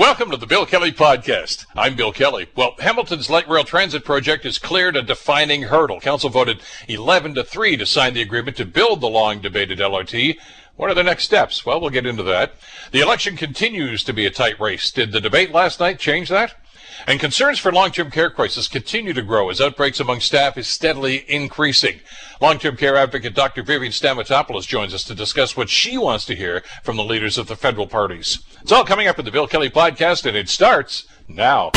Welcome to the Bill Kelly Podcast. I'm Bill Kelly. Well, Hamilton's light rail transit project has cleared a defining hurdle. Council voted 11 to 3 to sign the agreement to build the long debated LRT. What are the next steps? Well, we'll get into that. The election continues to be a tight race. Did the debate last night change that? And concerns for long-term care crisis continue to grow as outbreaks among staff is steadily increasing. Long-term care advocate Dr. Vivian Stamatopoulos joins us to discuss what she wants to hear from the leaders of the federal parties. It's all coming up in the Bill Kelly podcast, and it starts now.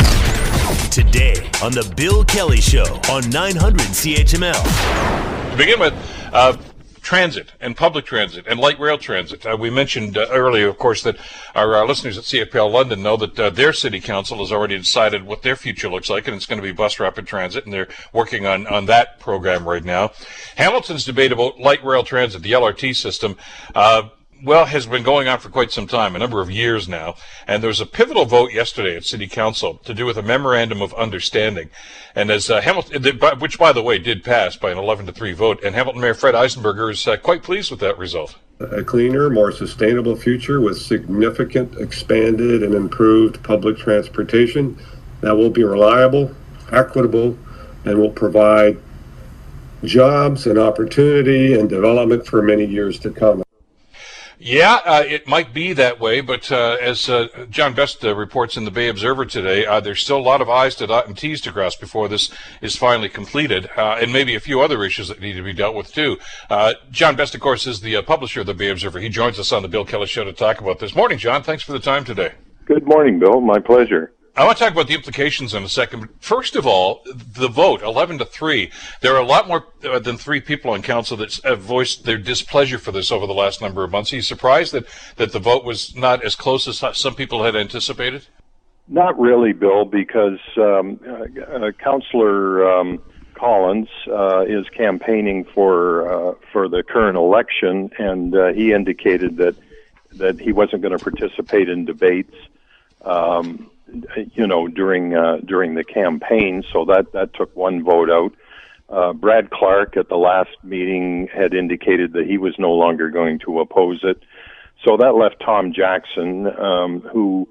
Today on the Bill Kelly Show on 900 CHML. To begin with, uh, transit and public transit and light rail transit. Uh, we mentioned uh, earlier, of course, that our uh, listeners at CFPL London know that uh, their city council has already decided what their future looks like, and it's going to be bus rapid transit, and they're working on, on that program right now. Hamilton's debate about light rail transit, the LRT system, uh, well, has been going on for quite some time, a number of years now. And there was a pivotal vote yesterday at City Council to do with a memorandum of understanding. And as uh, Hamilton, which by the way did pass by an 11 to 3 vote, and Hamilton Mayor Fred Eisenberger is uh, quite pleased with that result. A cleaner, more sustainable future with significant expanded and improved public transportation that will be reliable, equitable, and will provide jobs and opportunity and development for many years to come. Yeah, uh, it might be that way, but uh, as uh, John Best uh, reports in the Bay Observer today, uh, there's still a lot of I's to dot and T's to cross before this is finally completed, uh, and maybe a few other issues that need to be dealt with too. John Best, of course, is the publisher of the Bay Observer. He joins us on the Bill Kelly Show to talk about this. Morning, John. Thanks for the time today. Good morning, Bill. My pleasure. I want to talk about the implications in a second. First of all, the vote, 11 to 3. There are a lot more uh, than three people on council that have voiced their displeasure for this over the last number of months. Are you surprised that, that the vote was not as close as some people had anticipated? Not really, Bill, because um, uh, uh, Councillor um, Collins uh, is campaigning for uh, for the current election, and uh, he indicated that that he wasn't going to participate in debates. Um, you know, during uh, during the campaign. So that that took one vote out. Uh, Brad Clark at the last meeting had indicated that he was no longer going to oppose it. So that left Tom Jackson, um, who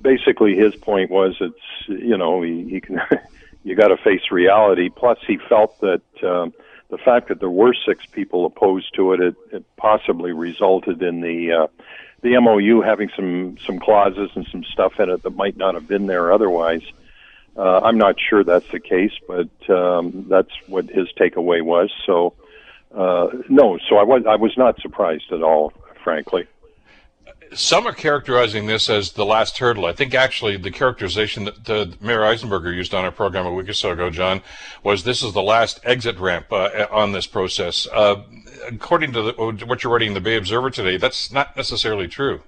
basically his point was it's you know he, he can you got to face reality. Plus, he felt that uh, the fact that there were six people opposed to it, it, it possibly resulted in the uh, the MOU having some some clauses and some stuff in it that might not have been there otherwise. Uh, I'm not sure that's the case, but um, that's what his takeaway was. So, uh, no, so I was I was not surprised at all, frankly. Some are characterizing this as the last hurdle. I think actually the characterization that uh, Mayor Eisenberger used on our program a week or so ago, John, was this is the last exit ramp uh, on this process. Uh, according to the, what you're writing in the Bay Observer today, that's not necessarily true.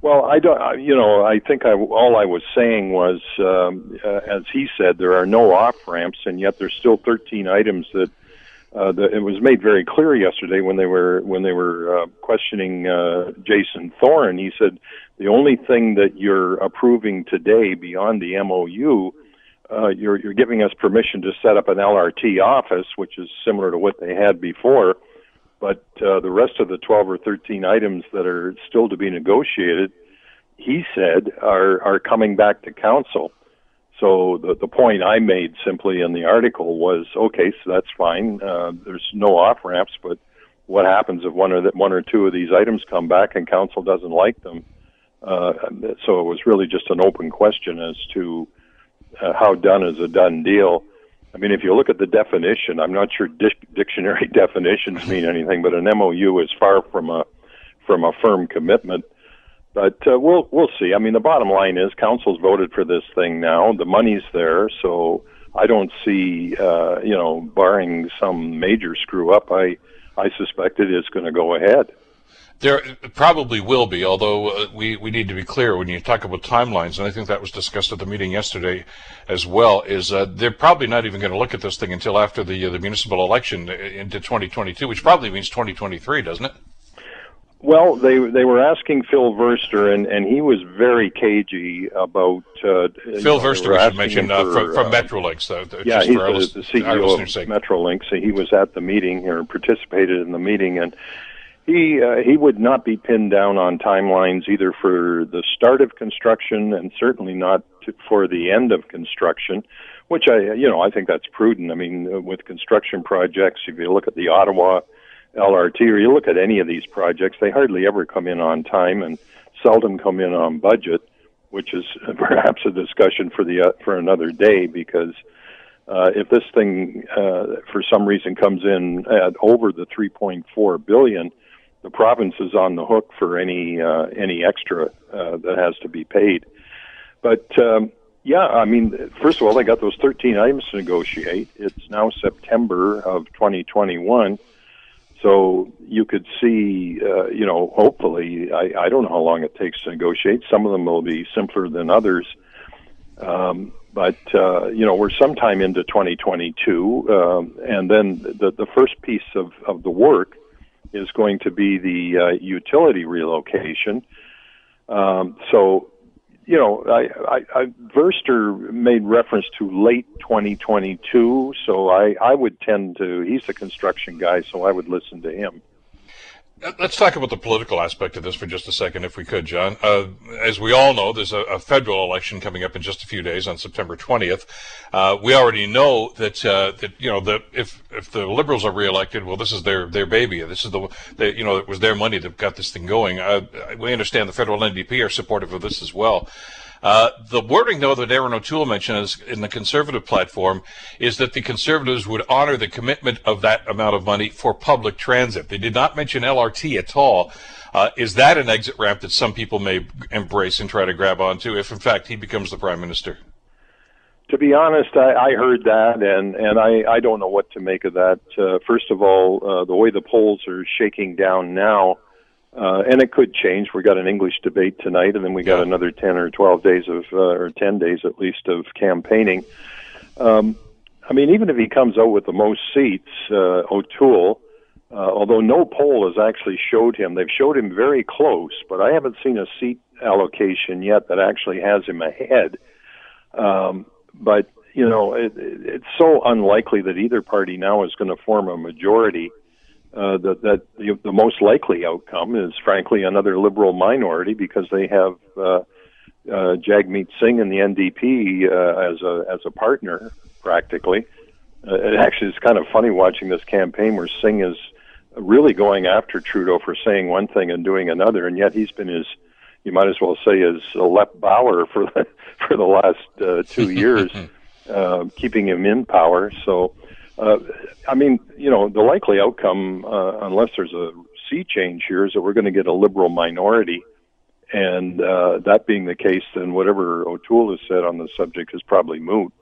Well, I don't. You know, I think I all I was saying was, um, uh, as he said, there are no off ramps, and yet there's still 13 items that. Uh, the, it was made very clear yesterday when they were when they were uh, questioning uh, Jason Thorne. He said the only thing that you're approving today beyond the MOU, uh, you're you're giving us permission to set up an LRT office, which is similar to what they had before but uh, the rest of the 12 or 13 items that are still to be negotiated, he said, are, are coming back to council. So the, the point I made simply in the article was, okay, so that's fine. Uh, there's no off ramps, but what happens if one or the, one or two of these items come back and council doesn't like them? Uh, so it was really just an open question as to uh, how done is a done deal. I mean, if you look at the definition, I'm not sure dic- dictionary definitions mean anything, but an MOU is far from a from a firm commitment. But uh, we'll we'll see. I mean, the bottom line is council's voted for this thing now. The money's there, so I don't see, uh, you know, barring some major screw up, I I suspect it is going to go ahead. There probably will be, although uh, we, we need to be clear when you talk about timelines, and I think that was discussed at the meeting yesterday as well, is uh, they're probably not even going to look at this thing until after the uh, the municipal election into 2022, which probably means 2023, doesn't it? Well, they they were asking Phil Verster, and, and he was very cagey about. Uh, Phil Verster, we should mention uh, from, from uh, Metrolinx, though. Yeah, he's the, the CEO of Metrolinx. So he was at the meeting or participated in the meeting, and he uh, he would not be pinned down on timelines either for the start of construction and certainly not to, for the end of construction, which I you know I think that's prudent. I mean, with construction projects, if you look at the Ottawa LRT or you look at any of these projects, they hardly ever come in on time and seldom come in on budget, which is perhaps a discussion for the uh, for another day because. Uh, if this thing, uh, for some reason, comes in at over the 3.4 billion, the province is on the hook for any uh, any extra uh, that has to be paid. But um, yeah, I mean, first of all, they got those 13 items to negotiate. It's now September of 2021. So you could see, uh, you know, hopefully, I, I don't know how long it takes to negotiate. Some of them will be simpler than others. Um, but, uh, you know, we're sometime into 2022. Um, and then the, the first piece of, of the work is going to be the uh, utility relocation. Um, so, you know, I, I, I, Verster made reference to late 2022, so I, I would tend to. He's the construction guy, so I would listen to him. Let's talk about the political aspect of this for just a second, if we could, John. Uh, as we all know, there's a, a, federal election coming up in just a few days on September 20th. Uh, we already know that uh, that you know that if if the Liberals are reelected, well, this is their their baby. This is the they, you know it was their money that got this thing going. Uh, we understand the federal NDP are supportive of this as well. Uh, the wording, though, that Erin O'Toole mentioned in the Conservative platform is that the Conservatives would honor the commitment of that amount of money for public transit. They did not mention LRT at all. Uh, is that an exit ramp that some people may embrace and try to grab onto if, in fact, he becomes the prime minister? To be honest, I, I heard that, and and I I don't know what to make of that. Uh, first of all, uh, the way the polls are shaking down now, uh, and it could change. We got an English debate tonight, and then we got another ten or twelve days of, uh, or ten days at least of campaigning. Um, I mean, even if he comes out with the most seats, uh, O'Toole, uh, although no poll has actually showed him, they've showed him very close, but I haven't seen a seat allocation yet that actually has him ahead. Um, but you know, it, it's so unlikely that either party now is going to form a majority uh, that, that the, the most likely outcome is, frankly, another liberal minority because they have uh, uh, Jagmeet Singh and the NDP uh, as a as a partner, practically. Uh, it actually is kind of funny watching this campaign where Singh is really going after Trudeau for saying one thing and doing another, and yet he's been his you might as well say his left Bauer for the for the last uh, two years, uh, keeping him in power. So uh, I mean, you know, the likely outcome, uh, unless there's a sea change here, is that we're going to get a liberal minority. And uh, that being the case, then whatever O'Toole has said on the subject is probably moot.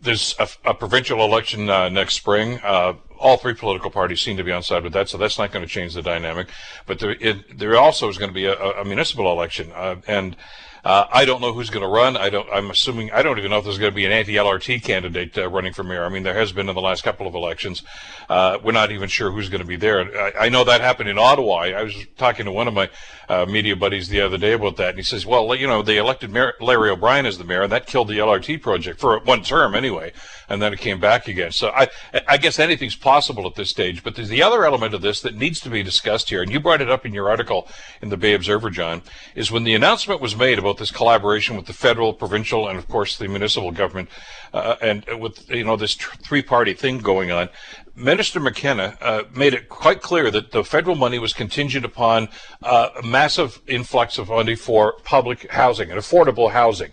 There's a, a provincial election uh, next spring. Uh, all three political parties seem to be on side with that, so that's not going to change the dynamic. But there, it, there also is going to be a, a municipal election, uh, and uh, I don't know who's going to run. I don't. I'm assuming I don't even know if there's going to be an anti-LRT candidate uh, running for mayor. I mean, there has been in the last couple of elections. Uh, we're not even sure who's going to be there. I, I, know that happened in Ottawa. I was talking to one of my uh, media buddies the other day about that, and he says, "Well, you know, they elected mayor, Larry O'Brien as the mayor, and that killed the LRT project for one term anyway, and then it came back again." So I, I guess anything's possible at this stage. But there's the other element of this that needs to be discussed here, and you brought it up in your article in the Bay Observer, John, is when the announcement was made about this collaboration with the federal, provincial, and of course the municipal government, uh, and with you know this tr- three-party thing going on. Minister McKenna uh, made it quite clear that the federal money was contingent upon uh, a massive influx of money for public housing and affordable housing.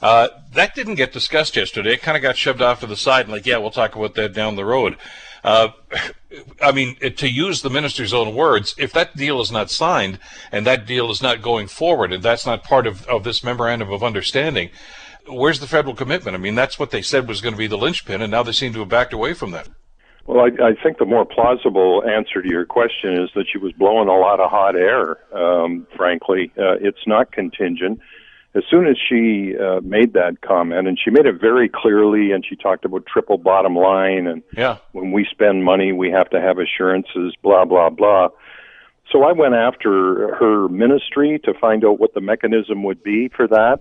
Uh, that didn't get discussed yesterday. It kind of got shoved off to the side and like, yeah, we'll talk about that down the road. Uh, I mean, to use the minister's own words, if that deal is not signed and that deal is not going forward and that's not part of, of this memorandum of understanding, where's the federal commitment? I mean, that's what they said was going to be the linchpin, and now they seem to have backed away from that. Well, I, I think the more plausible answer to your question is that she was blowing a lot of hot air. Um, frankly, uh, it's not contingent as soon as she uh, made that comment, and she made it very clearly, and she talked about triple bottom line, and yeah. when we spend money, we have to have assurances, blah blah blah. So I went after her ministry to find out what the mechanism would be for that.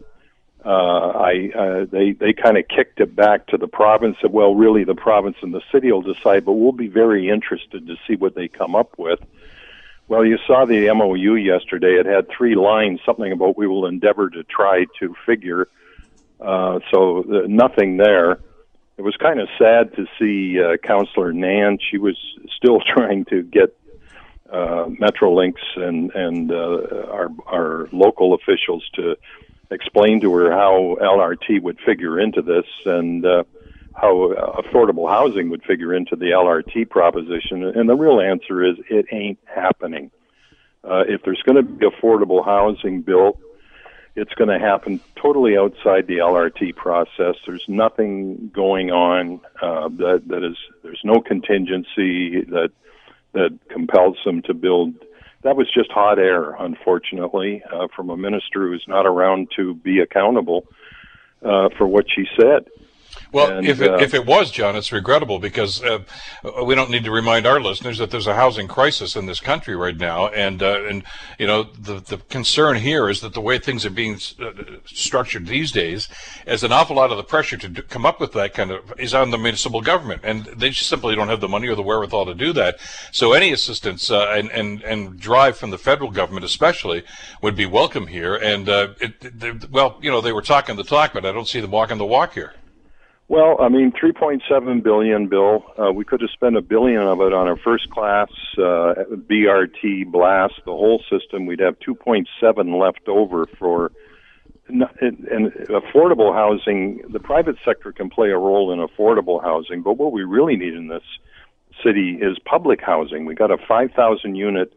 Uh, I uh, they they kind of kicked it back to the province. Said, well, really, the province and the city will decide, but we'll be very interested to see what they come up with. Well, you saw the MOU yesterday. It had three lines, something about we will endeavor to try to figure. Uh, so uh, nothing there. It was kind of sad to see uh, Councillor Nann. She was still trying to get uh, Metrolinx and and uh, our our local officials to explain to her how LRT would figure into this and uh, how affordable housing would figure into the LRT proposition. And the real answer is it ain't happening. Uh, if there's going to be affordable housing built, it's going to happen totally outside the LRT process. There's nothing going on uh, that that is. There's no contingency that that compels them to build. That was just hot air, unfortunately, uh, from a minister who's not around to be accountable uh, for what she said. Well, and, if it, uh, if it was, John, it's regrettable because uh, we don't need to remind our listeners that there's a housing crisis in this country right now, and uh, and you know the the concern here is that the way things are being uh, structured these days, is an awful lot of the pressure to do, come up with that kind of is on the municipal government, and they simply don't have the money or the wherewithal to do that. So any assistance uh, and and and drive from the federal government, especially, would be welcome here. And uh, it, it, well, you know, they were talking the talk, but I don't see them walking the walk here. Well, I mean, 3.7 billion, Bill. Uh, we could have spent a billion of it on a first class uh, BRT blast, the whole system. We'd have 2.7 left over for and affordable housing. The private sector can play a role in affordable housing, but what we really need in this city is public housing. We got a 5,000 unit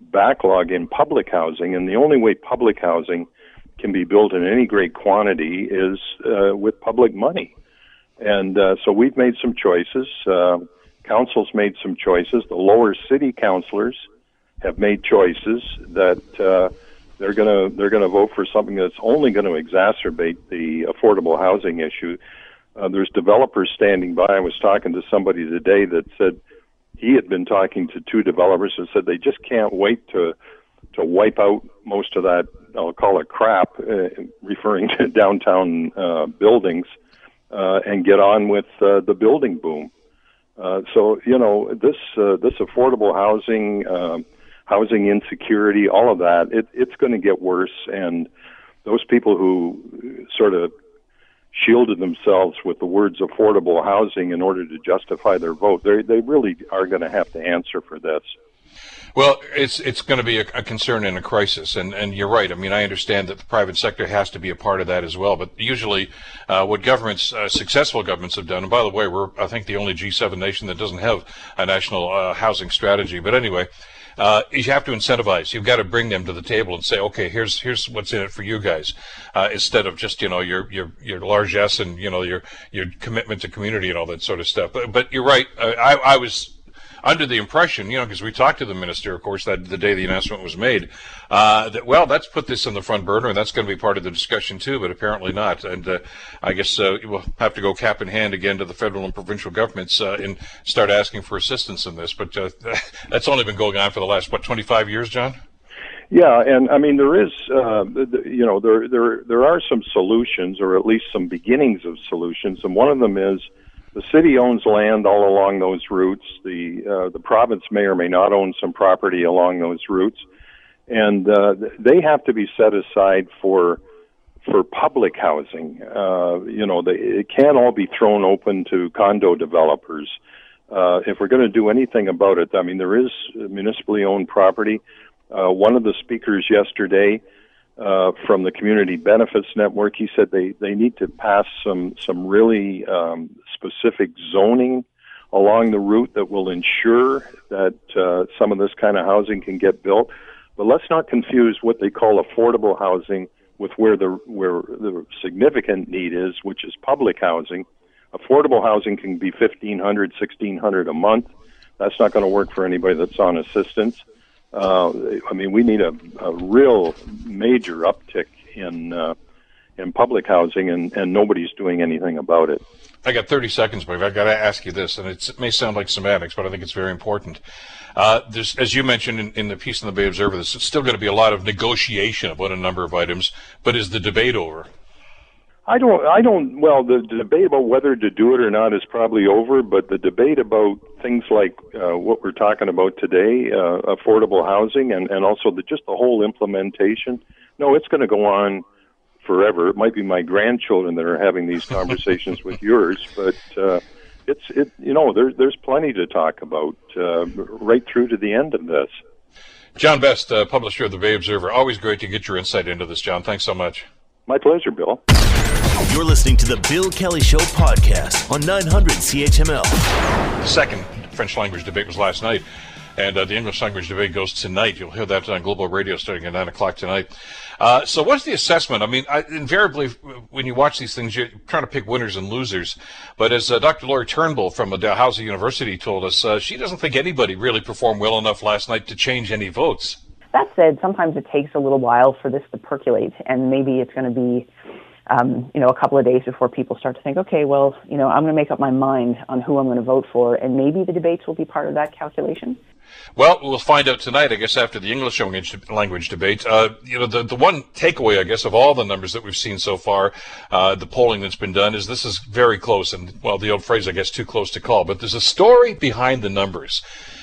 backlog in public housing, and the only way public housing can be built in any great quantity is uh, with public money. And uh, so we've made some choices. Uh, council's made some choices. The lower city councilors have made choices that uh, they're going to they're going to vote for something that's only going to exacerbate the affordable housing issue. Uh, there's developers standing by. I was talking to somebody today that said he had been talking to two developers and said they just can't wait to to wipe out most of that. I'll call it crap, uh, referring to downtown uh, buildings uh, and get on with uh, the building boom. Uh, so you know this uh, this affordable housing, uh, housing insecurity, all of that, it, it's going to get worse. And those people who sort of shielded themselves with the words affordable housing in order to justify their vote, they they really are going to have to answer for this. Well, it's it's going to be a, a, concern in a crisis, and and you're right. I mean, I understand that the private sector has to be a part of that as well. But usually, uh, what governments, uh, successful governments, have done, and by the way, we're I think the only G7 nation that doesn't have a national uh, housing strategy. But anyway. Uh, you have to incentivize. You've got to bring them to the table and say, okay, here's here's what's in it for you guys, uh, instead of just you know your your your largesse and you know your your commitment to community and all that sort of stuff. But, but you're right. Uh, I I was under the impression, you know, because we talked to the minister, of course, that the day the announcement was made, uh, that well, let's put this on the front burner, and that's going to be part of the discussion too. But apparently not, and uh, I guess uh, we'll have to go cap in hand again to the federal and provincial governments uh, and start asking for assistance in this. But uh, that's only been going on for the last what 25 years, John. Yeah, and I mean there is, uh, you know, there there there are some solutions, or at least some beginnings of solutions, and one of them is the city owns land all along those routes. The uh, the province may or may not own some property along those routes, and uh, they have to be set aside for for public housing. Uh, you know, they, it can't all be thrown open to condo developers. Uh, if we're going to do anything about it, I mean, there is municipally owned property. Uh, one of the speakers yesterday uh, from the Community Benefits Network. He said they, they need to pass some some really um, specific zoning along the route that will ensure that uh, some of this kind of housing can get built. But let's not confuse what they call affordable housing with where the where the significant need is, which is public housing. Affordable housing can be fifteen hundred, sixteen hundred a month. That's not going to work for anybody that's on assistance. Uh, I mean, we need a, a real major uptick in uh, in public housing, and, and nobody's doing anything about it. I got 30 seconds, but I've got to ask you this, and it may sound like semantics, but I think it's very important. Uh, there's, as you mentioned in, in, the piece in the Bay Observer, there's still going to be a lot of negotiation about a number of items, but is the debate over? I don't. I don't. Well, the, the debate about whether to do it or not is probably over. But the debate about things like uh, what we're talking about today, uh, affordable housing, and and also the just the whole implementation. No, it's going to go on forever. It might be my grandchildren that are having these conversations with yours, but uh, it's it. You know, there's there's plenty to talk about uh, right through to the end of this. John Best, uh, publisher of the Bay Observer. Always great to get your insight into this, John. Thanks so much. My pleasure, Bill. You're listening to the Bill Kelly Show podcast on 900 CHML. The second French language debate was last night, and uh, the English language debate goes tonight. You'll hear that on Global Radio starting at 9 o'clock tonight. Uh, so, what's the assessment? I mean, I, invariably, when you watch these things, you're trying to pick winners and losers. But as uh, Dr. Lori Turnbull from Dalhousie University told us, uh, she doesn't think anybody really performed well enough last night to change any votes. That said, sometimes it takes a little while for this to percolate, and maybe it's going to be um, you know, a couple of days before people start to think, okay, well, you know, I'm going to make up my mind on who I'm going to vote for, and maybe the debates will be part of that calculation. Well, we'll find out tonight, I guess, after the English language debate. Uh, you know, the, the one takeaway, I guess, of all the numbers that we've seen so far, uh, the polling that's been done, is this is very close. And, well, the old phrase, I guess, too close to call. But there's a story behind the numbers.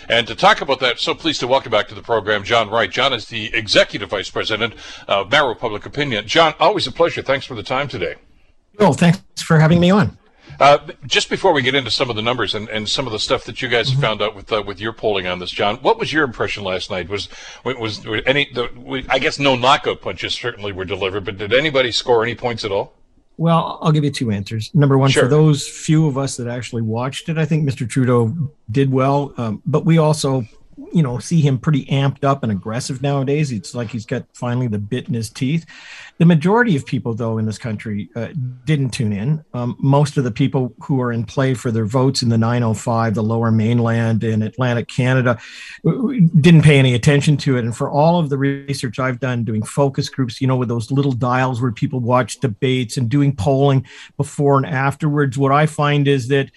And to talk about that, so pleased to welcome back to the program John Wright. John is the Executive Vice President of Maru Public Opinion. John, always a pleasure. Thanks for the time today. Well, thanks for having me on. Uh, just before we get into some of the numbers and, and some of the stuff that you guys mm-hmm. found out with uh, with your polling on this, John, what was your impression last night? Was was, was any? The, I guess no knockout punches certainly were delivered, but did anybody score any points at all? Well, I'll give you two answers. Number one, sure. for those few of us that actually watched it, I think Mr. Trudeau did well, um, but we also you know see him pretty amped up and aggressive nowadays. It's like he's got finally the bit in his teeth. The majority of people, though, in this country uh, didn't tune in. Um, most of the people who are in play for their votes in the 905, the Lower Mainland, and Atlantic Canada, didn't pay any attention to it. And for all of the research I've done doing focus groups, you know, with those little dials where people watch debates and doing polling before and afterwards, what I find is that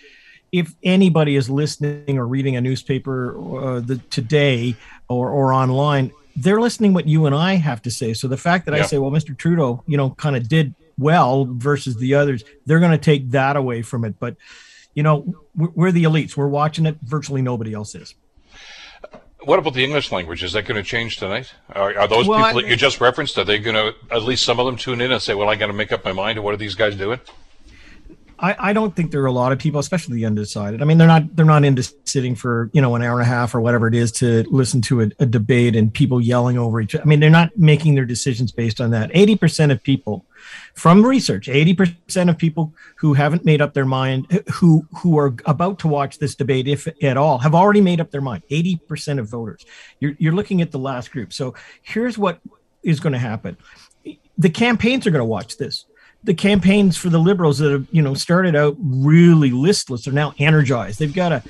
if anybody is listening or reading a newspaper uh, the, today or, or online, they're listening what you and I have to say. So the fact that yeah. I say, well, Mr. Trudeau, you know, kind of did well versus the others, they're going to take that away from it. But, you know, we're, we're the elites. We're watching it. Virtually nobody else is. What about the English language? Is that going to change tonight? Are, are those well, people I, that you just referenced, are they going to, at least some of them tune in and say, well, I got to make up my mind, what are these guys doing? I, I don't think there are a lot of people, especially the undecided. I mean, they're not they're not into sitting for you know an hour and a half or whatever it is to listen to a, a debate and people yelling over each. other. I mean, they're not making their decisions based on that. Eighty percent of people, from research, eighty percent of people who haven't made up their mind, who who are about to watch this debate, if at all, have already made up their mind. Eighty percent of voters. You're you're looking at the last group. So here's what is going to happen. The campaigns are going to watch this the campaigns for the liberals that have you know started out really listless are now energized. They've got a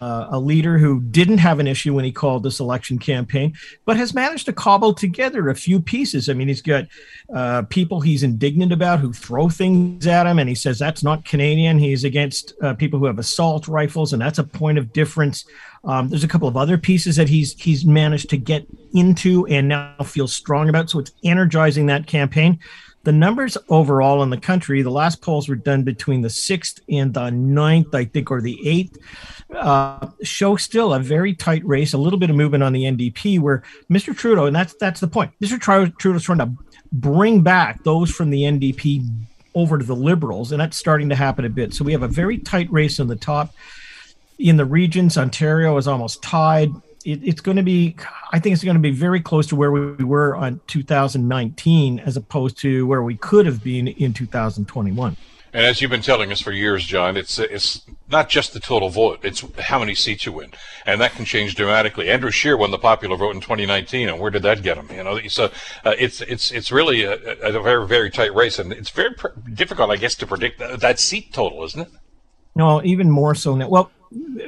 a, a leader who didn't have an issue when he called this election campaign but has managed to cobble together a few pieces. I mean he's got uh, people he's indignant about who throw things at him and he says that's not canadian. He's against uh, people who have assault rifles and that's a point of difference. Um, there's a couple of other pieces that he's he's managed to get into and now feels strong about. So it's energizing that campaign the numbers overall in the country, the last polls were done between the 6th and the 9th, I think, or the 8th, uh, show still a very tight race, a little bit of movement on the NDP, where Mr. Trudeau, and that's that's the point, Mr. Trudeau's trying to bring back those from the NDP over to the Liberals, and that's starting to happen a bit. So we have a very tight race on the top. In the regions, Ontario is almost tied it, it's going to be i think it's going to be very close to where we were on 2019 as opposed to where we could have been in 2021 and as you've been telling us for years, John, it's it's not just the total vote; it's how many seats you win, and that can change dramatically. Andrew Scheer won the popular vote in 2019, and where did that get him? You know, so uh, it's it's it's really a, a, very very tight race, and it's very pr- difficult, I guess, to predict that, that seat total, isn't it? No, even more so now. Well,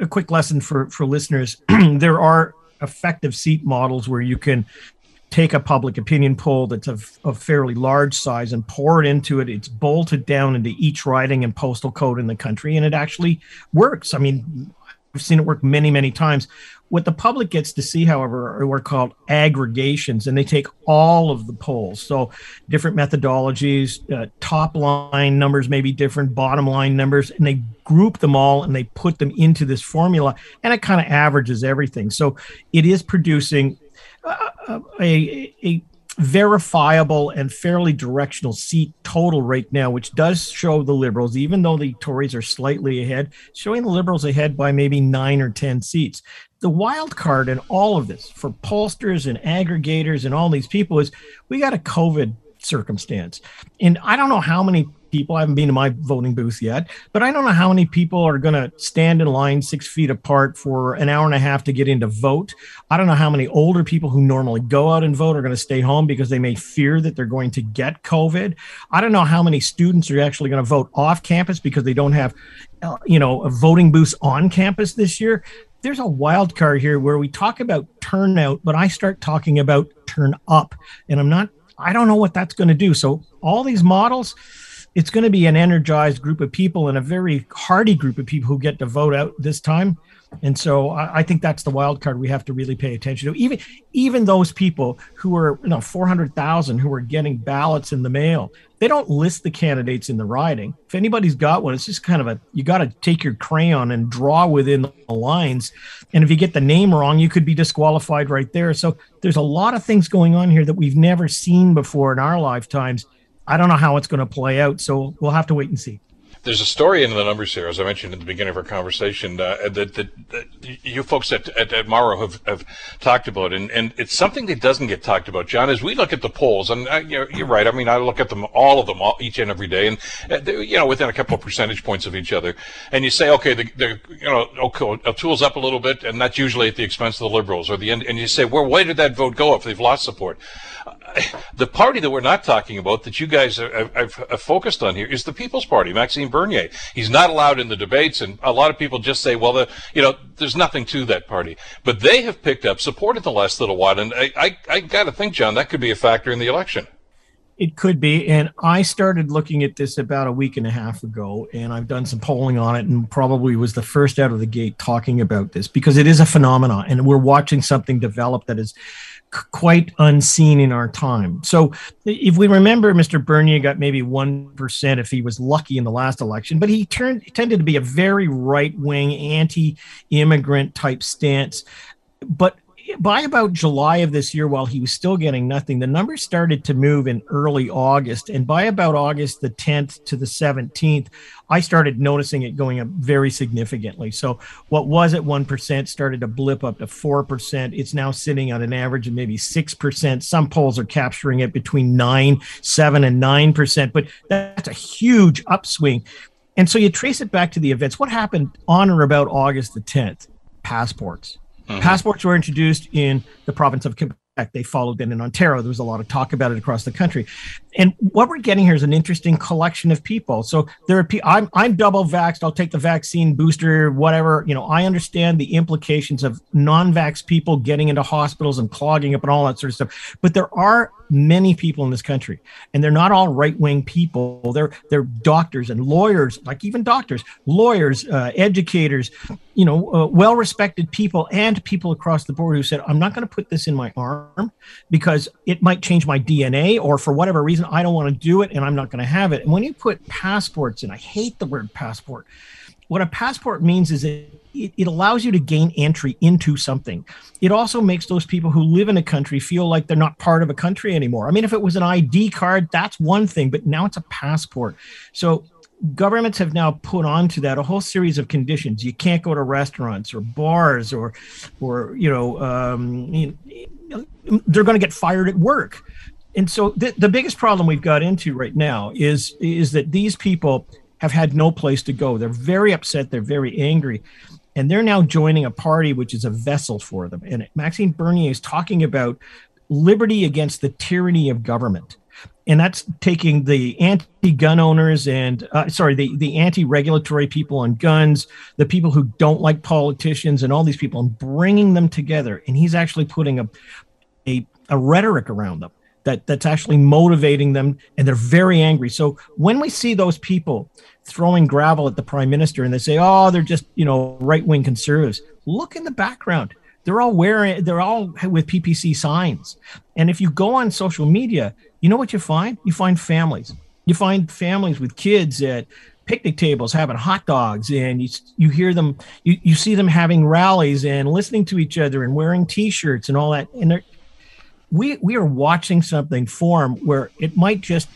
a quick lesson for for listeners: there are effective seat models where you can take a public opinion poll that's of, of fairly large size and pour it into it. It's bolted down into each riding and postal code in the country, and it actually works. I mean, I've seen it work many, many times. What the public gets to see, however, are what are called aggregations, and they take all of the polls. So, different methodologies, uh, top line numbers may be different, bottom line numbers, and they group them all and they put them into this formula, and it kind of averages everything. So, it is producing uh, uh a, a verifiable and fairly directional seat total right now, which does show the Liberals, even though the Tories are slightly ahead, showing the Liberals ahead by maybe nine or 10 seats. The wild card in all of this for pollsters and aggregators and all these people is we got a COVID circumstance. And I don't know how many people. I haven't been to my voting booth yet, but I don't know how many people are going to stand in line six feet apart for an hour and a half to get in to vote. I don't know how many older people who normally go out and vote are going to stay home because they may fear that they're going to get COVID. I don't know how many students are actually going to vote off campus because they don't have, uh, you know, a voting booths on campus this year there's a wild card here where we talk about turnout, but I start talking about turn up. And I'm not, I don't know what that's going to do. So all these models, it's going to be an energized group of people and a very hardy group of people who get to vote out this time. And so I, I think that's the wild card we have to really pay attention to. Even even those people who are you know four hundred thousand who are getting ballots in the mail, they don't list the candidates in the riding. If anybody's got one, it's just kind of a you got to take your crayon and draw within the lines. And if you get the name wrong, you could be disqualified right there. So there's a lot of things going on here that we've never seen before in our lifetimes I don't know how it's going to play out. So we'll have to wait and see. There's a story in the numbers here, as I mentioned at the beginning of our conversation, uh, that, that, that, you folks at, at, at Maru have, have talked about, and, and it's something that doesn't get talked about, John. As we look at the polls, and uh, you're, you're, right. I mean, I look at them, all of them, all, each and every day, and uh, you know, within a couple of percentage points of each other. And you say, okay, the, the you know, okay, O'Toole's up a little bit, and that's usually at the expense of the Liberals, or the end. And you say, well, why did that vote go if they've lost support? the party that we're not talking about that you guys have, focused on here is the People's Party, Maxime Bernier. He's not allowed in the debates, and a lot of people just say, well, the, you know, there's nothing to that party. But they have picked up support in the last little while, and I, I, I got to think, John, that could be a factor in the election. It could be. And I started looking at this about a week and a half ago, and I've done some polling on it and probably was the first out of the gate talking about this because it is a phenomenon. And we're watching something develop that is quite unseen in our time. So if we remember, Mr. Bernier got maybe 1% if he was lucky in the last election, but he turned tended to be a very right wing, anti immigrant type stance. But by about July of this year, while he was still getting nothing, the numbers started to move in early August. And by about August the 10th to the 17th, I started noticing it going up very significantly. So what was at 1% started to blip up to 4%. It's now sitting at an average of maybe 6%. Some polls are capturing it between 9, 7, and 9%, but that's a huge upswing. And so you trace it back to the events. What happened on or about August the 10th? Passports Mm-hmm. Passports were introduced in the province of Quebec. They followed then in Ontario. There was a lot of talk about it across the country. And what we're getting here is an interesting collection of people. So there are people, I'm, I'm double vaxxed. I'll take the vaccine booster, whatever. You know, I understand the implications of non vax people getting into hospitals and clogging up and all that sort of stuff. But there are many people in this country and they're not all right-wing people they're they're doctors and lawyers like even doctors lawyers uh, educators you know uh, well-respected people and people across the board who said i'm not going to put this in my arm because it might change my dna or for whatever reason i don't want to do it and i'm not going to have it and when you put passports in i hate the word passport what a passport means is it, it, it, allows you to gain entry into something. It also makes those people who live in a country feel like they're not part of a country anymore. I mean, if it was an ID card, that's one thing, but now it's a passport. So governments have now put onto that a whole series of conditions. You can't go to restaurants or bars or, or you know, um, you know they're going to get fired at work. And so the, the biggest problem we've got into right now is is that these people have had no place to go. They're very upset. They're very angry. And they're now joining a party which is a vessel for them. And Maxime Bernier is talking about liberty against the tyranny of government. And that's taking the anti-gun owners and uh, sorry, the, the anti-regulatory people on guns, the people who don't like politicians, and all these people, and bringing them together. And he's actually putting a, a, a rhetoric around them that that's actually motivating them and they're very angry so when we see those people throwing gravel at the prime minister and they say oh they're just you know right-wing conservatives look in the background They're all wearing, they're all with PPC signs. And if you go on social media, you know what you find? You find families. You find families with kids at picnic tables having hot dogs and you you hear them you, you see them having rallies and listening to each other and wearing t-shirts and all that and we we are watching something form where it might just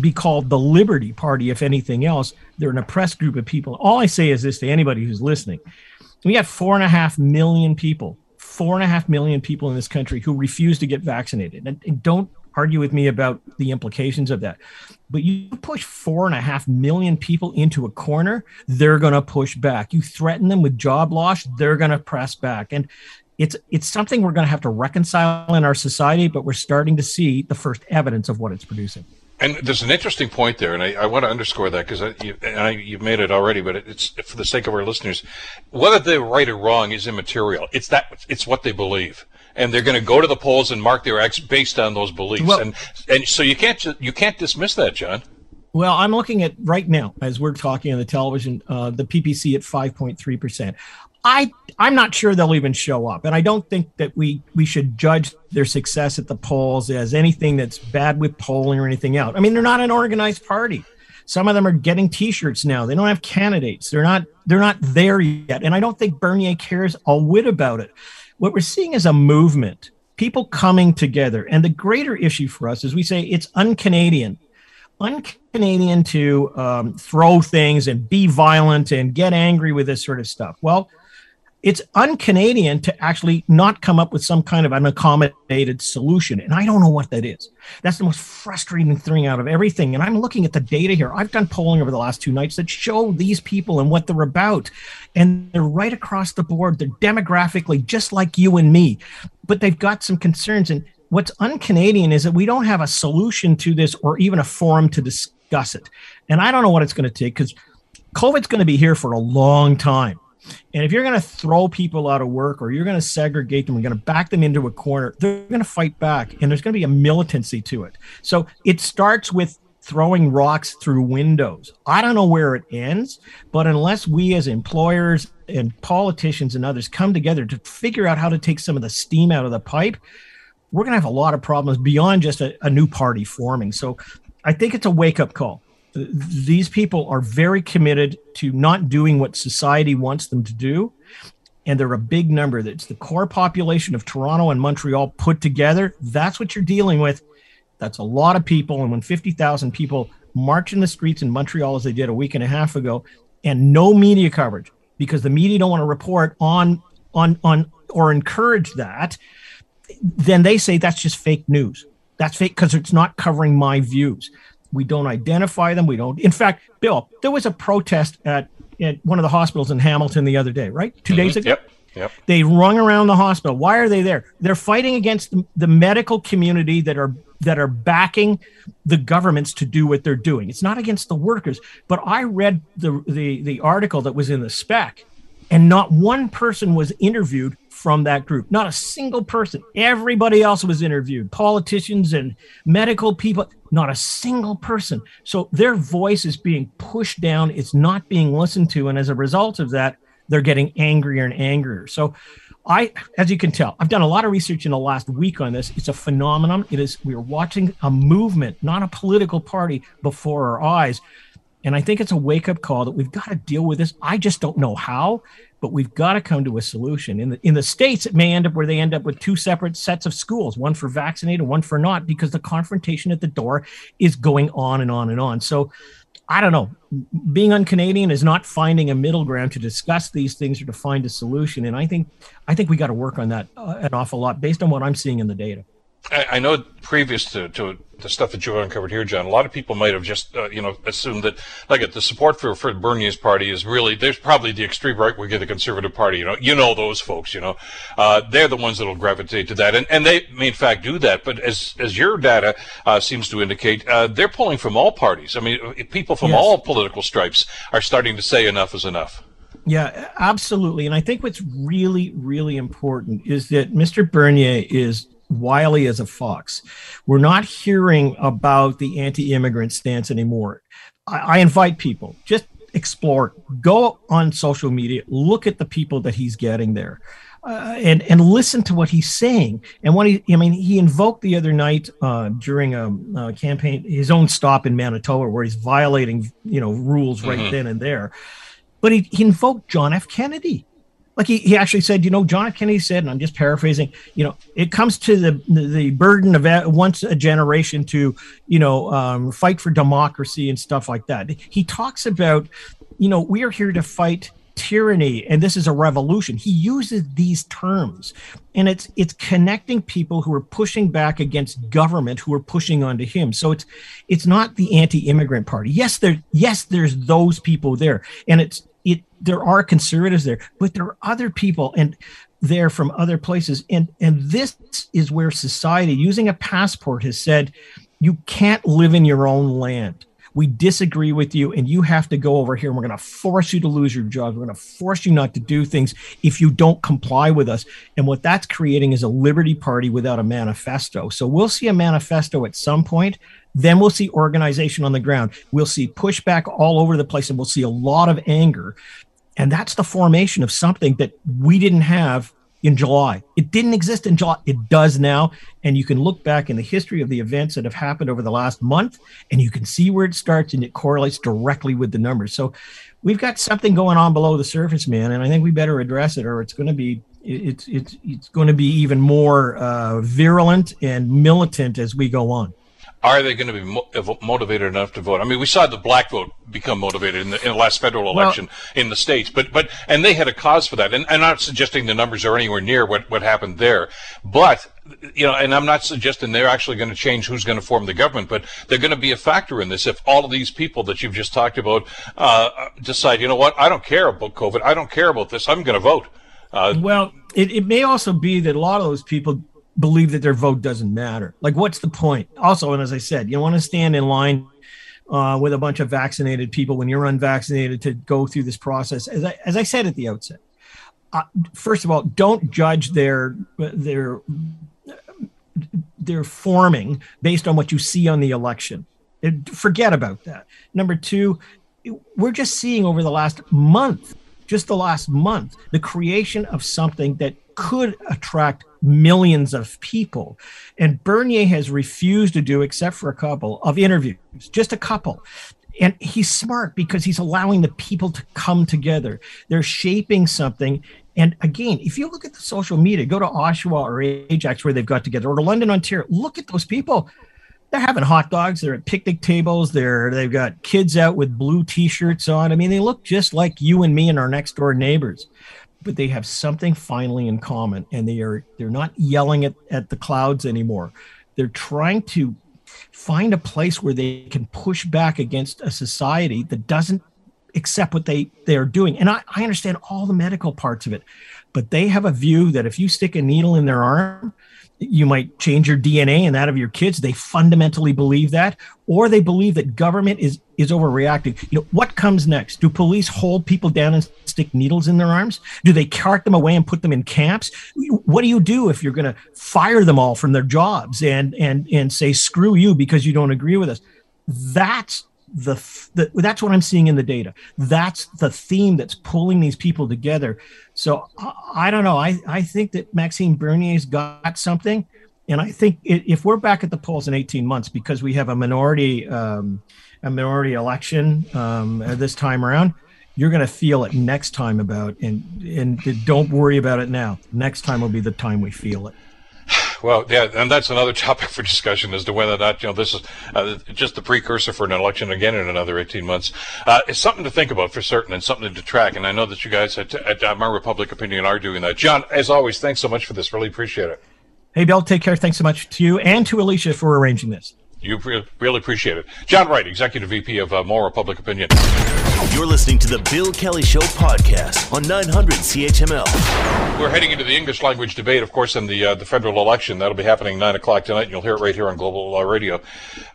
be called the liberty party if anything else they're an oppressed group of people all i say is this to anybody who's listening we got four and a half million people four and a half million people in this country who refuse to get vaccinated and, and don't argue with me about the implications of that. But you push four and a half million people into a corner, they're going to push back. You threaten them with job loss, they're going to press back. And it's it's something we're going to have to reconcile in our society, but we're starting to see the first evidence of what it's producing. And there's an interesting point there, and I, I want to underscore that because you, you've made it already, but it's for the sake of our listeners. Whether they're right or wrong is immaterial. It's that it's what they believe and they're going to go to the polls and mark their acts based on those beliefs. Well, and and so you can't you can't dismiss that, John. Well, I'm looking at right now as we're talking on the television, uh, the PPC at 5.3 percent. I I'm not sure they'll even show up, and I don't think that we we should judge their success at the polls as anything that's bad with polling or anything else. I mean, they're not an organized party. Some of them are getting T-shirts now. They don't have candidates. They're not they're not there yet, and I don't think Bernier cares a whit about it what we're seeing is a movement, people coming together. And the greater issue for us is we say it's un-Canadian, un-Canadian to um, throw things and be violent and get angry with this sort of stuff. Well, it's un-Canadian to actually not come up with some kind of an accommodated solution. And I don't know what that is. That's the most frustrating thing out of everything. And I'm looking at the data here. I've done polling over the last two nights that show these people and what they're about. And they're right across the board. They're demographically just like you and me, but they've got some concerns. And what's un-Canadian is that we don't have a solution to this or even a forum to discuss it. And I don't know what it's going to take because COVID's going to be here for a long time and if you're going to throw people out of work or you're going to segregate them, you're going to back them into a corner, they're going to fight back. And there's going to be a militancy to it. So it starts with throwing rocks through windows. I don't know where it ends, but unless we as employers and politicians and others come together to figure out how to take some of the steam out of the pipe, we're going to have a lot of problems beyond just a, a new party forming. So I think it's a wake up call these people are very committed to not doing what society wants them to do. And they're a big number. That's the core population of toronto and montreal put together. That's what you're dealing with. That's a lot of people. And when 50000 people march in the streets in montreal as they did a week and a half ago and no media coverage because the media don't want to report on on on or encourage that then they say that's just fake news. That's fake because it's not covering my views we don't identify them. We don't. In fact, Bill, there was a protest at, at one of the hospitals in Hamilton the other day, right? 2 mm-hmm. days ago. Yep. Yep. They rung around the hospital. Why are they there? They're fighting against the, the medical community that are that are backing the governments to do what they're doing. It's not against the workers. But I read the the, the article that was in the spec, and not one person was interviewed from that group. Not a single person. Everybody else was interviewed, politicians and medical people, not a single person. So their voice is being pushed down. It's not being listened to. And as a result of that, they're getting angrier and angrier. So I, as you can tell, I've done a lot of research in the last week on this. It's a phenomenon. It is, we're watching a movement, not a political party before our eyes. And I think it's a wake up call that we've got to deal with this. I just don't know how but we've got to come to a solution. In the in the states, it may end up where they end up with two separate sets of schools, one for vaccinated, one for not, because the confrontation at the door is going on and on and on. So I don't know. Being un-Canadian is not finding a middle ground to discuss these things or to find a solution. And I think I think we got to work on that uh, an awful lot based on what I'm seeing in the data. I, I know previous to, to the stuff that you uncovered here, John, a lot of people might have just, uh, you know, assumed that, like, the support for, for Bernier's party is really, there's probably the extreme right wing of the Conservative Party, you know, you know those folks, you know, uh, they're the ones that'll gravitate to that, and, and they may in fact do that, but as, as your data uh, seems to indicate, uh, they're pulling from all parties. I mean, people from yes. all political stripes are starting to say enough is enough. Yeah, absolutely. And I think what's really, really important is that Mr. Bernier is wily as a fox. We're not hearing about the anti immigrant stance anymore. I, I, invite people, just explore, go on social media, look at the people that he's getting there. uh, and and listen to what he's saying. And what he, I mean, he invoked the other night uh, during a, a, campaign his own stop in Manitoba, where he's violating you know rules right mm-hmm. then and there. But he, he invoked John F. Kennedy. Like he, he actually said, you know, John. Kennedy said, and I'm just paraphrasing, you know, it comes to the the burden of once a generation to, you know, um, fight for democracy and stuff like that. He talks about, you know, we are here to fight tyranny and this is a revolution he uses these terms and it's it's connecting people who are pushing back against government who are pushing onto him so it's it's not the anti-immigrant party yes there yes there's those people there and it's it there are conservatives there but there are other people and there from other places. And and this is where society using a passport has said you can't live in your own land. We disagree with you and you have to go over here. And we're going to force you to lose your job we're going to force you not to do things if you don't comply with us. And what that's creating is a liberty party without a manifesto. So we'll see a manifesto at some point then we'll see organization on the ground. We'll see pushback all over the place and we'll see a lot of anger and that's the formation of something that we didn't have in July. It didn't exist in July. It does now. And you can look back in the history of the events that have happened over the last month and you can see where it starts and it correlates directly with the numbers. So we've got something going on below the surface, man. And I think we better address it or it's going to be. It's it's it's going to be even more uh, virulent and militant as we go on are they going to be mo- motivated enough to vote? I mean, we saw the black vote become motivated in the, in the last federal election well, in the states, but but and they had a cause for that. And I'm not suggesting the numbers are anywhere near what what happened there, but you know, and I'm not suggesting they're actually going to change who's going to form the government, but they're going to be a factor in this if all of these people that you've just talked about uh, decide, you know what, I don't care about COVID, I don't care about this, I'm going to vote. Uh, well, it, it may also be that a lot of those people believe that their vote doesn't matter. Like, what's the point? Also, and as I said, you want to stand in line uh, with a bunch of vaccinated people when you're unvaccinated to go through this process. As I, as I said at the outset, uh, first of all, don't judge their their their forming based on what you see on the election. Forget about that. Number two, we're just seeing over the last month, just the last month, the creation of something that could attract millions of people. And Bernier has refused to do, except for a couple of interviews, just a couple. And he's smart because he's allowing the people to come together. They're shaping something. And again, if you look at the social media, go to Oshawa or Ajax where they've got together, or to London, Ontario, look at those people. They're having hot dogs. They're at picnic tables. They're they've got kids out with blue T-shirts on. I mean, they look just like you and me and our next door neighbors but they have something finally in common and they are they're not yelling at, at the clouds anymore they're trying to find a place where they can push back against a society that doesn't accept what they they're doing and I, I understand all the medical parts of it but they have a view that if you stick a needle in their arm you might change your DNA and that of your kids. They fundamentally believe that, or they believe that government is is overreacting. You know, what comes next? Do police hold people down and stick needles in their arms? Do they cart them away and put them in camps? What do you do if you're going to fire them all from their jobs and and and say screw you because you don't agree with us? That's the, the that's what I'm seeing in the data. That's the theme that's pulling these people together. So I, I don't know. I I think that Maxime Bernier's got something, and I think it, if we're back at the polls in 18 months because we have a minority um, a minority election um, this time around, you're going to feel it next time about and and don't worry about it now. Next time will be the time we feel it. Well, yeah, and that's another topic for discussion as to whether or not you know this is uh, just the precursor for an election again in another 18 months. Uh, it's something to think about for certain and something to track. And I know that you guys at, at Maru Public Opinion are doing that. John, as always, thanks so much for this. Really appreciate it. Hey, Bill, take care. Thanks so much to you and to Alicia for arranging this. You really appreciate it. John Wright, Executive VP of uh, Maru Public Opinion. You're listening to the Bill Kelly Show podcast on 900 CHML. We're heading into the English language debate, of course, in the uh, the federal election. That'll be happening 9 o'clock tonight, and you'll hear it right here on Global uh, Radio.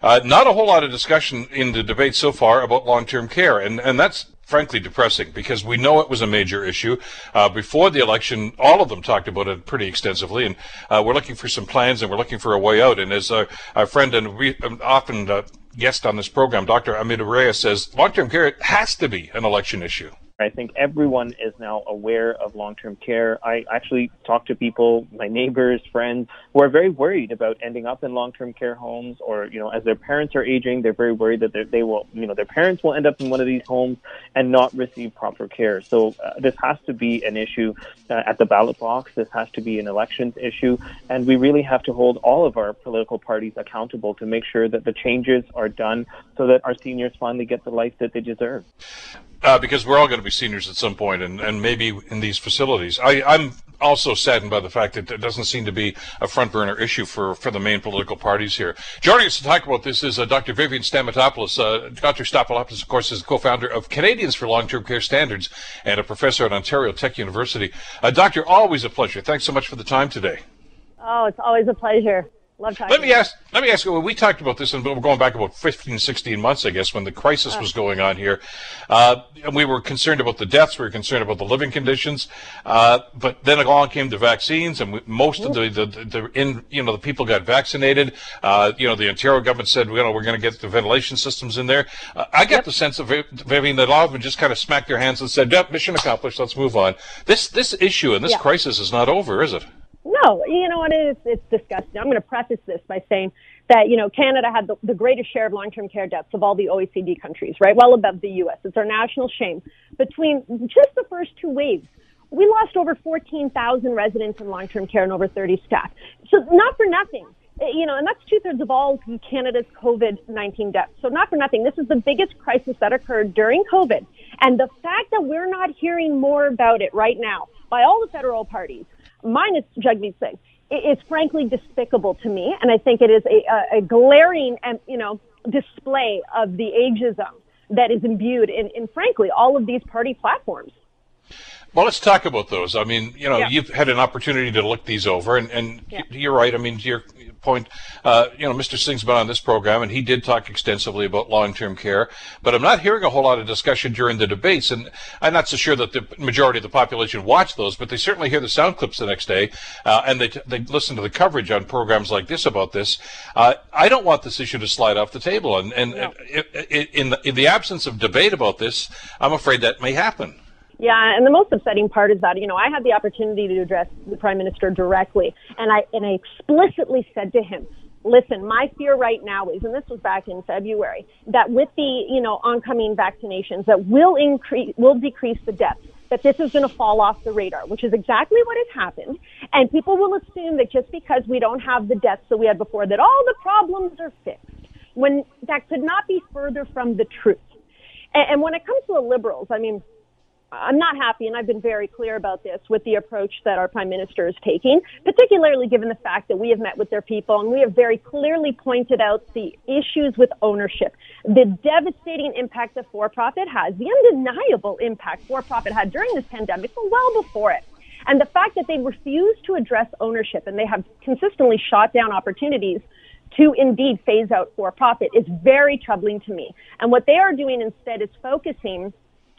Uh, not a whole lot of discussion in the debate so far about long-term care, and, and that's frankly depressing because we know it was a major issue. Uh, before the election, all of them talked about it pretty extensively, and uh, we're looking for some plans and we're looking for a way out. And as uh, our friend and we um, often uh, guest on this program, Dr. Amit Arya, says long-term care has to be an election issue. I think everyone is now aware of long-term care. I actually talk to people, my neighbors, friends, who are very worried about ending up in long-term care homes, or you know, as their parents are aging, they're very worried that they will, you know, their parents will end up in one of these homes and not receive proper care. So uh, this has to be an issue uh, at the ballot box. This has to be an elections issue, and we really have to hold all of our political parties accountable to make sure that the changes are done so that our seniors finally get the life that they deserve uh, because we're all going to be seniors at some point, and, and maybe in these facilities. I, I'm also saddened by the fact that it doesn't seem to be a front burner issue for, for the main political parties here. Joining us to talk about this is uh, Dr. Vivian Stamatopoulos. Uh, Dr. Stamatopoulos, of course, is the co-founder of Canadians for Long-Term Care Standards and a professor at Ontario Tech University. Uh, doctor, always a pleasure. Thanks so much for the time today. Oh, it's always a pleasure. Love talking. Let me ask. Let me ask you. When we talked about this, and we're going back about 15, 16 months, I guess, when the crisis oh. was going on here, uh, and we were concerned about the deaths. We were concerned about the living conditions. Uh, but then along came the vaccines, and we, most of the, the, the, in you know the people got vaccinated. Uh, you know, the Ontario government said, you know, we're going to get the ventilation systems in there. Uh, I get yep. the sense of Vivian that a lot of them just kind of smacked their hands and said, "Yep, mission accomplished. Let's move on." This this issue and this yeah. crisis is not over, is it? No, you know what it is? It's disgusting. I'm going to preface this by saying that, you know, Canada had the, the greatest share of long-term care deaths of all the OECD countries, right? Well above the U.S. It's our national shame. Between just the first two waves, we lost over 14,000 residents in long-term care and over 30 staff. So not for nothing. Eh, you know, and that's two thirds of all Canada's COVID-19 deaths. So not for nothing. This is the biggest crisis that occurred during COVID. And the fact that we're not hearing more about it right now by all the federal parties, minus Jagmeet Singh, is frankly despicable to me. And I think it is a, a, glaring and, you know, display of the ageism that is imbued in, in, frankly, all of these party platforms. Well, let's talk about those. I mean, you know, yeah. you've had an opportunity to look these over, and, and yeah. you're right. I mean, to your point, uh, you know, Mr. Singh's been on this program, and he did talk extensively about long-term care. But I'm not hearing a whole lot of discussion during the debates, and I'm not so sure that the majority of the population watch those, but they certainly hear the sound clips the next day, uh, and they they listen to the coverage on programs like this about this. Uh, I don't want this issue to slide off the table, and and no. in the, in the absence of debate about this, I'm afraid that may happen. Yeah, and the most upsetting part is that you know I had the opportunity to address the prime minister directly, and I and I explicitly said to him, "Listen, my fear right now is, and this was back in February, that with the you know oncoming vaccinations, that will increase, will decrease the deaths." That this is going to fall off the radar, which is exactly what has happened. And people will assume that just because we don't have the deaths that we had before, that all the problems are fixed. When that could not be further from the truth. And, and when it comes to the liberals, I mean, I'm not happy, and I've been very clear about this with the approach that our prime minister is taking, particularly given the fact that we have met with their people and we have very clearly pointed out the issues with ownership, the devastating impact that for profit has, the undeniable impact for profit had during this pandemic, but well before it. And the fact that they refuse to address ownership and they have consistently shot down opportunities to indeed phase out for profit is very troubling to me. And what they are doing instead is focusing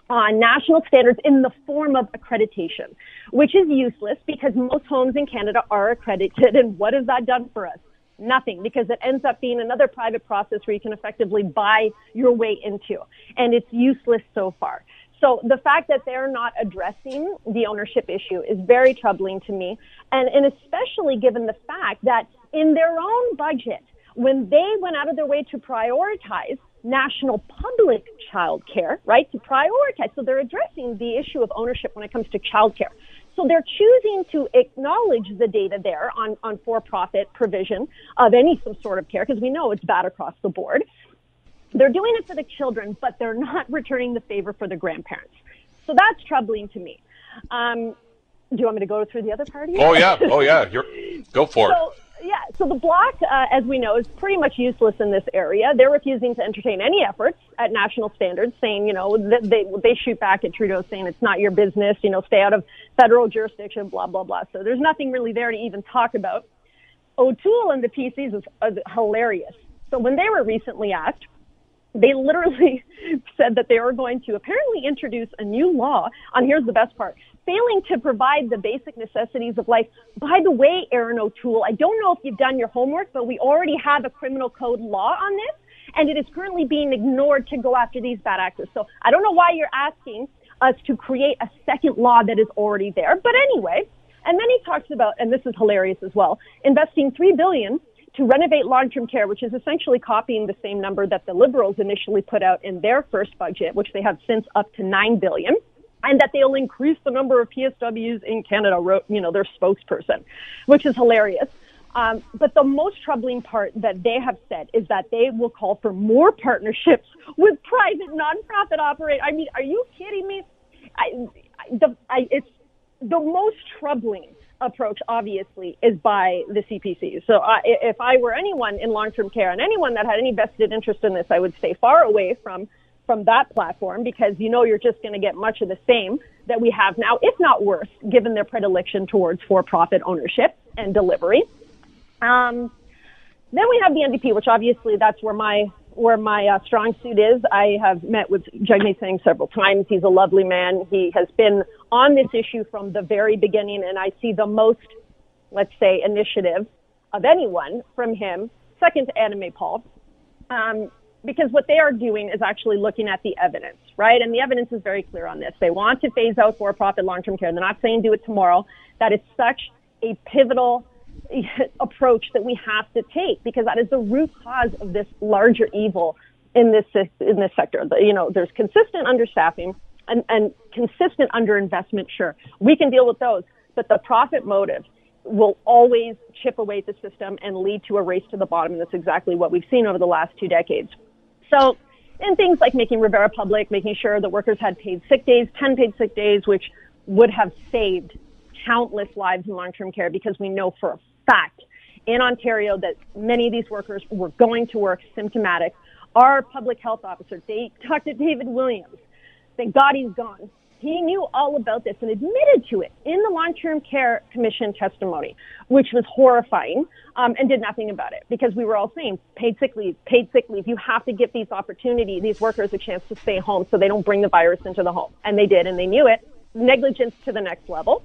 on national standards in the form of accreditation, which is useless because most homes in Canada are accredited. And what has that done for us? Nothing, because it ends up being another private process where you can effectively buy your way into. And it's useless so far. So the fact that they're not addressing the ownership issue is very troubling to me. And, and especially given the fact that in their own budget, when they went out of their way to prioritize national public child care, right, to prioritize. So they're addressing the issue of ownership when it comes to child care. So they're choosing to acknowledge the data there on, on for-profit provision of any some sort of care because we know it's bad across the board. They're doing it for the children, but they're not returning the favor for the grandparents. So that's troubling to me. Um, do you want me to go through the other parties? Oh yeah, oh yeah, You're, go for so, it. Yeah, so the bloc, uh, as we know, is pretty much useless in this area. They're refusing to entertain any efforts at national standards, saying, you know, they they shoot back at Trudeau, saying it's not your business, you know, stay out of federal jurisdiction, blah blah blah. So there's nothing really there to even talk about. O'Toole and the PCs is, is hilarious. So when they were recently asked, they literally said that they were going to apparently introduce a new law on here's the best part failing to provide the basic necessities of life. By the way, Erin O'Toole, I don't know if you've done your homework, but we already have a criminal code law on this, and it is currently being ignored to go after these bad actors. So I don't know why you're asking us to create a second law that is already there. But anyway, and then he talks about, and this is hilarious as well, investing three billion to renovate long-term care, which is essentially copying the same number that the Liberals initially put out in their first budget, which they have since up to nine billion, and that they'll increase the number of PSWs in Canada. Wrote, you know, their spokesperson, which is hilarious. Um, but the most troubling part that they have said is that they will call for more partnerships with private nonprofit operators. I mean, are you kidding me? I, the, I, it's the most troubling approach, obviously, is by the CPC. So uh, if I were anyone in long-term care and anyone that had any vested interest in this, I would stay far away from from that platform because you know you're just going to get much of the same that we have now, if not worse, given their predilection towards for-profit ownership and delivery. Um, then we have the NDP, which obviously that's where my where my uh, strong suit is. I have met with Jagmeet Singh several times. He's a lovely man. He has been on this issue from the very beginning, and I see the most, let's say, initiative of anyone from him, second to Annamie Paul. Um, because what they are doing is actually looking at the evidence, right? And the evidence is very clear on this. They want to phase out for-profit long-term care. They're not saying do it tomorrow. That is such a pivotal approach that we have to take because that is the root cause of this larger evil in this in this sector. You know, there's consistent understaffing and, and consistent underinvestment. Sure, we can deal with those, but the profit motive will always chip away at the system and lead to a race to the bottom. And that's exactly what we've seen over the last two decades. So, in things like making Rivera public, making sure the workers had paid sick days, 10 paid sick days, which would have saved countless lives in long-term care because we know for a fact in Ontario that many of these workers were going to work symptomatic. Our public health officer, they talked to David Williams, thank God he's gone. He knew all about this and admitted to it in the long-term care commission testimony, which was horrifying, um, and did nothing about it because we were all saying paid sick leave, paid sick leave. You have to give these opportunity, these workers a chance to stay home so they don't bring the virus into the home. And they did, and they knew it. Negligence to the next level.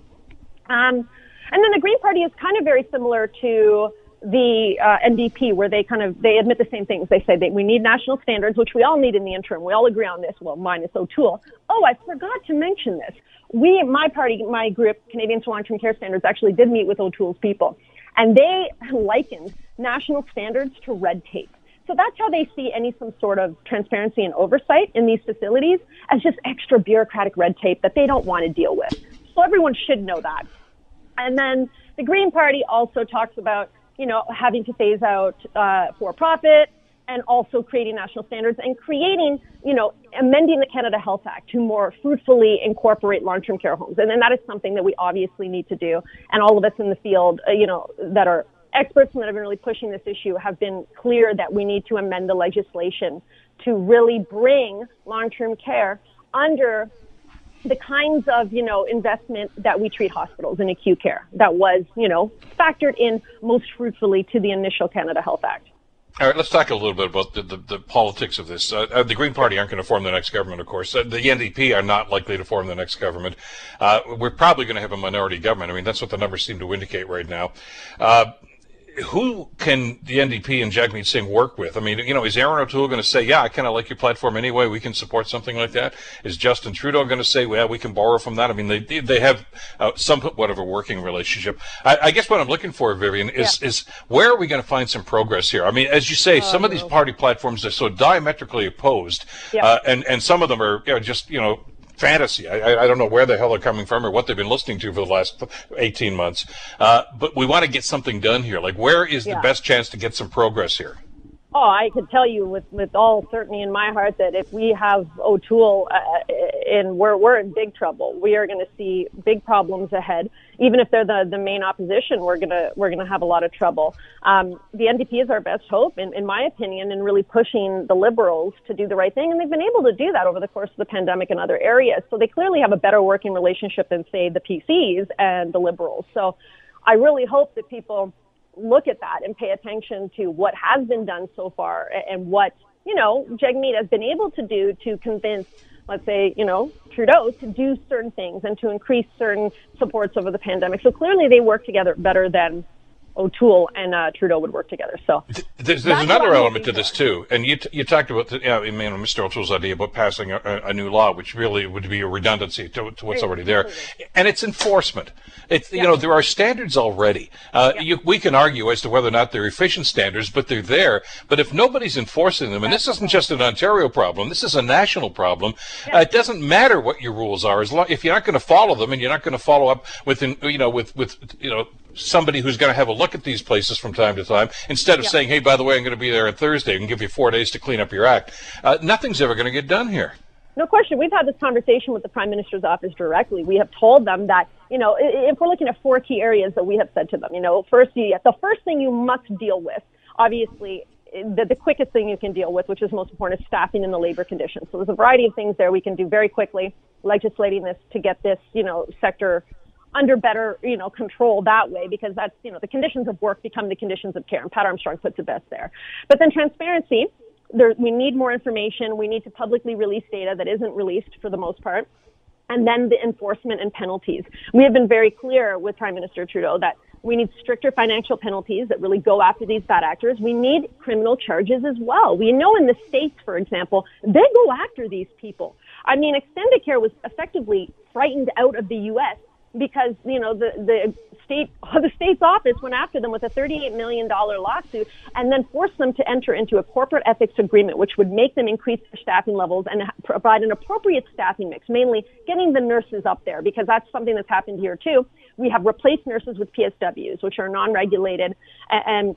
Um, and then the Green Party is kind of very similar to the uh, NDP, where they kind of they admit the same things. They say that we need national standards, which we all need in the interim. We all agree on this. Well, minus O'Toole. Oh, I forgot to mention this. We, my party, my group, Canadians for Long-Term Care Standards, actually did meet with O'Toole's people, and they likened national standards to red tape. So that's how they see any some sort of transparency and oversight in these facilities as just extra bureaucratic red tape that they don't want to deal with. So everyone should know that. And then the Green Party also talks about, you know, having to phase out uh, for profit and also creating national standards and creating, you know, amending the Canada Health Act to more fruitfully incorporate long-term care homes. And then that is something that we obviously need to do. And all of us in the field, uh, you know, that are experts and that have been really pushing this issue have been clear that we need to amend the legislation to really bring long-term care under the kinds of, you know, investment that we treat hospitals in acute care that was, you know, factored in most fruitfully to the initial Canada Health Act. All right, let's talk a little bit about the, the, the politics of this. Uh, uh the Green Party aren't going to form the next government, of course. Uh, the NDP are not likely to form the next government. Uh, we're probably going to have a minority government. I mean, that's what the numbers seem to indicate right now. Who can the NDP and Jagmeet Singh work with? I mean, you know, is Erin O'Toole going to say, yeah, I kind of like your platform anyway. We can support something like that. Is Justin Trudeau going to say, well, we can borrow from that? I mean, they they have uh, somewhat of a working relationship. I, I, guess what I'm looking for, Vivian, is yeah. is where are we going to find some progress here? I mean, as you say, oh, some of these party platforms are so diametrically opposed, yeah. uh, and and some of them are you know, just you know fantasy. I, I, don't know where the hell they're coming from or what they've been listening to for the last 18 months. Uh, but we want to get something done here. Like, where is yeah. the best chance to get some progress here? Oh, I could tell you with, with all certainty in my heart that if we have O'Toole uh, in, we're, we're in big trouble. We are going to see big problems ahead. Even if they're the, the main opposition, we're going to, we're going to have a lot of trouble. Um, the NDP is our best hope, in, in my opinion, in really pushing the Liberals to do the right thing. And they've been able to do that over the course of the pandemic in other areas. So they clearly have a better working relationship than, say, the PCs and the Liberals. So I really hope that people look at that and pay attention to what has been done so far and what, you know, Jagmeet has been able to do to convince, let's say, you know, Trudeau to do certain things and to increase certain supports over the pandemic. So clearly they work together better than O'Toole and uh, Trudeau would work together. So there's, there's another element to this too, and you t- you talked about the, yeah, I mean, Mr. O'Toole's idea about passing a, a, new law, which really would be a redundancy to, to what's already there, and it's enforcement. It's yeah. you know there are standards already. Uh, yeah. you, we can argue as to whether or not they're efficient standards, but they're there. But if nobody's enforcing them, and this isn't just an Ontario problem, this is a national problem. Yeah. Uh, it doesn't matter what your rules are, as long if you're not going to follow them, and you're not going to follow up with you know with with you know somebody who's going to have a look at these places from time to time instead of saying, hey, by the way, I'm going to be there on Thursday and give you four days to clean up your act. Uh, nothing's ever going to get done here. No question. We've had this conversation with the Prime Minister's office directly. We have told them that, you know, if we're looking at four key areas that we have said to them, you know, first, the first thing you must deal with, obviously, the, the quickest thing you can deal with, which is most important, is staffing and the labor conditions. So there's a variety of things there we can do very quickly, legislating this to get this, you know, sector under better, you know, control that way because that's, you know, the conditions of work become the conditions of care. And Pat Armstrong puts it best there. But then transparency, there, we need more information. We need to publicly release data that isn't released for the most part. And then the enforcement and penalties. We have been very clear with Prime Minister Trudeau that we need stricter financial penalties that really go after these bad actors. We need criminal charges as well. We know in the States, for example, they go after these people. I mean, Extendicare was effectively frightened out of the U.S because you know the the state the state's office went after them with a 38 million dollar lawsuit and then forced them to enter into a corporate ethics agreement which would make them increase their staffing levels and provide an appropriate staffing mix mainly getting the nurses up there because that's something that's happened here too. We have replaced nurses with PSWs which are non-regulated and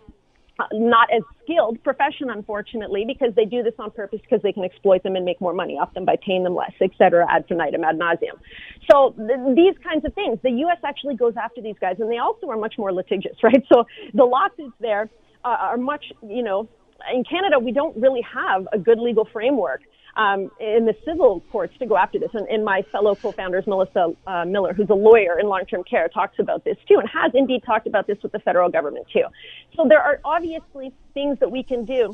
not as skilled profession, unfortunately, because they do this on purpose because they can exploit them and make more money off them by paying them less, et cetera, ad infinitum, ad nauseum. So th- these kinds of things, the U.S. actually goes after these guys, and they also are much more litigious, right? So the lawsuits there uh, are much, you know, in Canada, we don't really have a good legal framework um, in the civil courts to go after this. And, and my fellow co-founders, Melissa uh, Miller, who's a lawyer in long-term care, talks about this too, and has indeed talked about this with the federal government too. So there are obviously things that we can do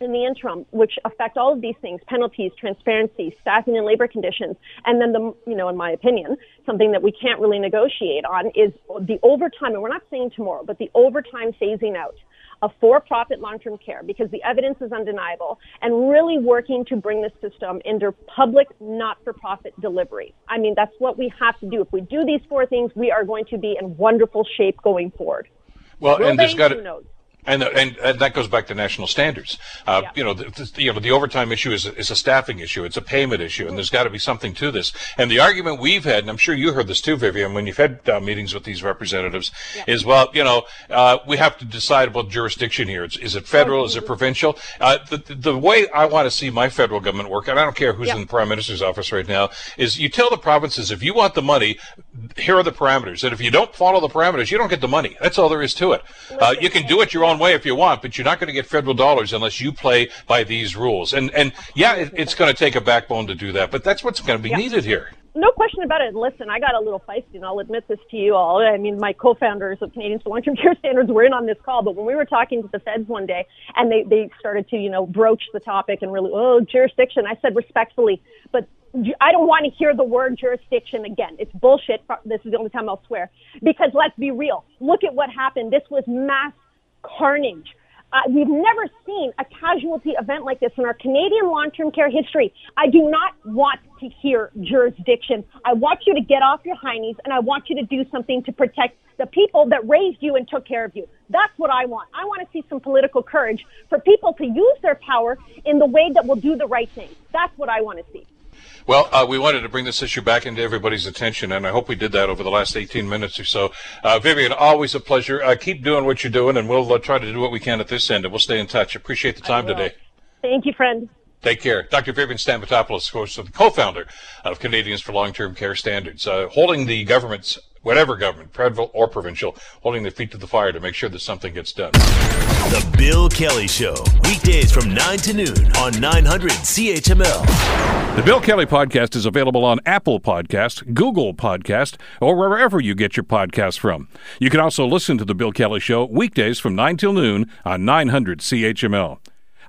in the interim, which affect all of these things, penalties, transparency, staffing and labor conditions. And then the, you know, in my opinion, something that we can't really negotiate on is the overtime. And we're not saying tomorrow, but the overtime phasing out of for-profit long-term care because the evidence is undeniable and really working to bring the system into public not-for-profit delivery. I mean, that's what we have to do. If we do these four things, we are going to be in wonderful shape going forward. Well, Will and there's got to and, and, and that goes back to national standards. Uh, yeah. You know, the, the, you know, the overtime issue is a, is a staffing issue. It's a payment issue, and there's got to be something to this. And the argument we've had, and I'm sure you heard this too, Vivian, when you've had uh, meetings with these representatives, yeah. is well, you know, uh, we have to decide about jurisdiction here. It's, is it federal? Is it provincial? Uh, the, the way I want to see my federal government work, and I don't care who's yeah. in the prime minister's office right now, is you tell the provinces if you want the money, here are the parameters, and if you don't follow the parameters, you don't get the money. That's all there is to it. Uh, you can do it your own way if you want, but you're not going to get federal dollars unless you play by these rules. And and yeah, it, it's going to take a backbone to do that, but that's what's going to be yeah. needed here. No question about it. Listen, I got a little feisty, and I'll admit this to you all. I mean, my co-founders of Canadians for Long-Term Care Standards were in on this call, but when we were talking to the feds one day, and they they started to you know broach the topic and really oh jurisdiction, I said respectfully, but I don't want to hear the word jurisdiction again. It's bullshit. This is the only time I'll swear. Because let's be real. Look at what happened. This was mass carnage. Uh, we've never seen a casualty event like this in our Canadian long-term care history. I do not want to hear jurisdiction. I want you to get off your high heinies and I want you to do something to protect the people that raised you and took care of you. That's what I want. I want to see some political courage for people to use their power in the way that will do the right thing. That's what I want to see. Well, uh, we wanted to bring this issue back into everybody's attention, and I hope we did that over the last 18 minutes or so. Uh, Vivian, always a pleasure. Uh, keep doing what you're doing, and we'll uh, try to do what we can at this end, and we'll stay in touch. Appreciate the time today. Thank you, friend. Take care. Dr. Vivian Stamatopoulos, of course, the co-founder of Canadians for Long-Term Care Standards, uh, holding the government's whatever government, federal or provincial, holding their feet to the fire to make sure that something gets done. The Bill Kelly Show, weekdays from 9 to noon on 900 CHML. The Bill Kelly Podcast is available on Apple Podcast, Google Podcast, or wherever you get your podcasts from. You can also listen to The Bill Kelly Show weekdays from 9 till noon on 900 CHML.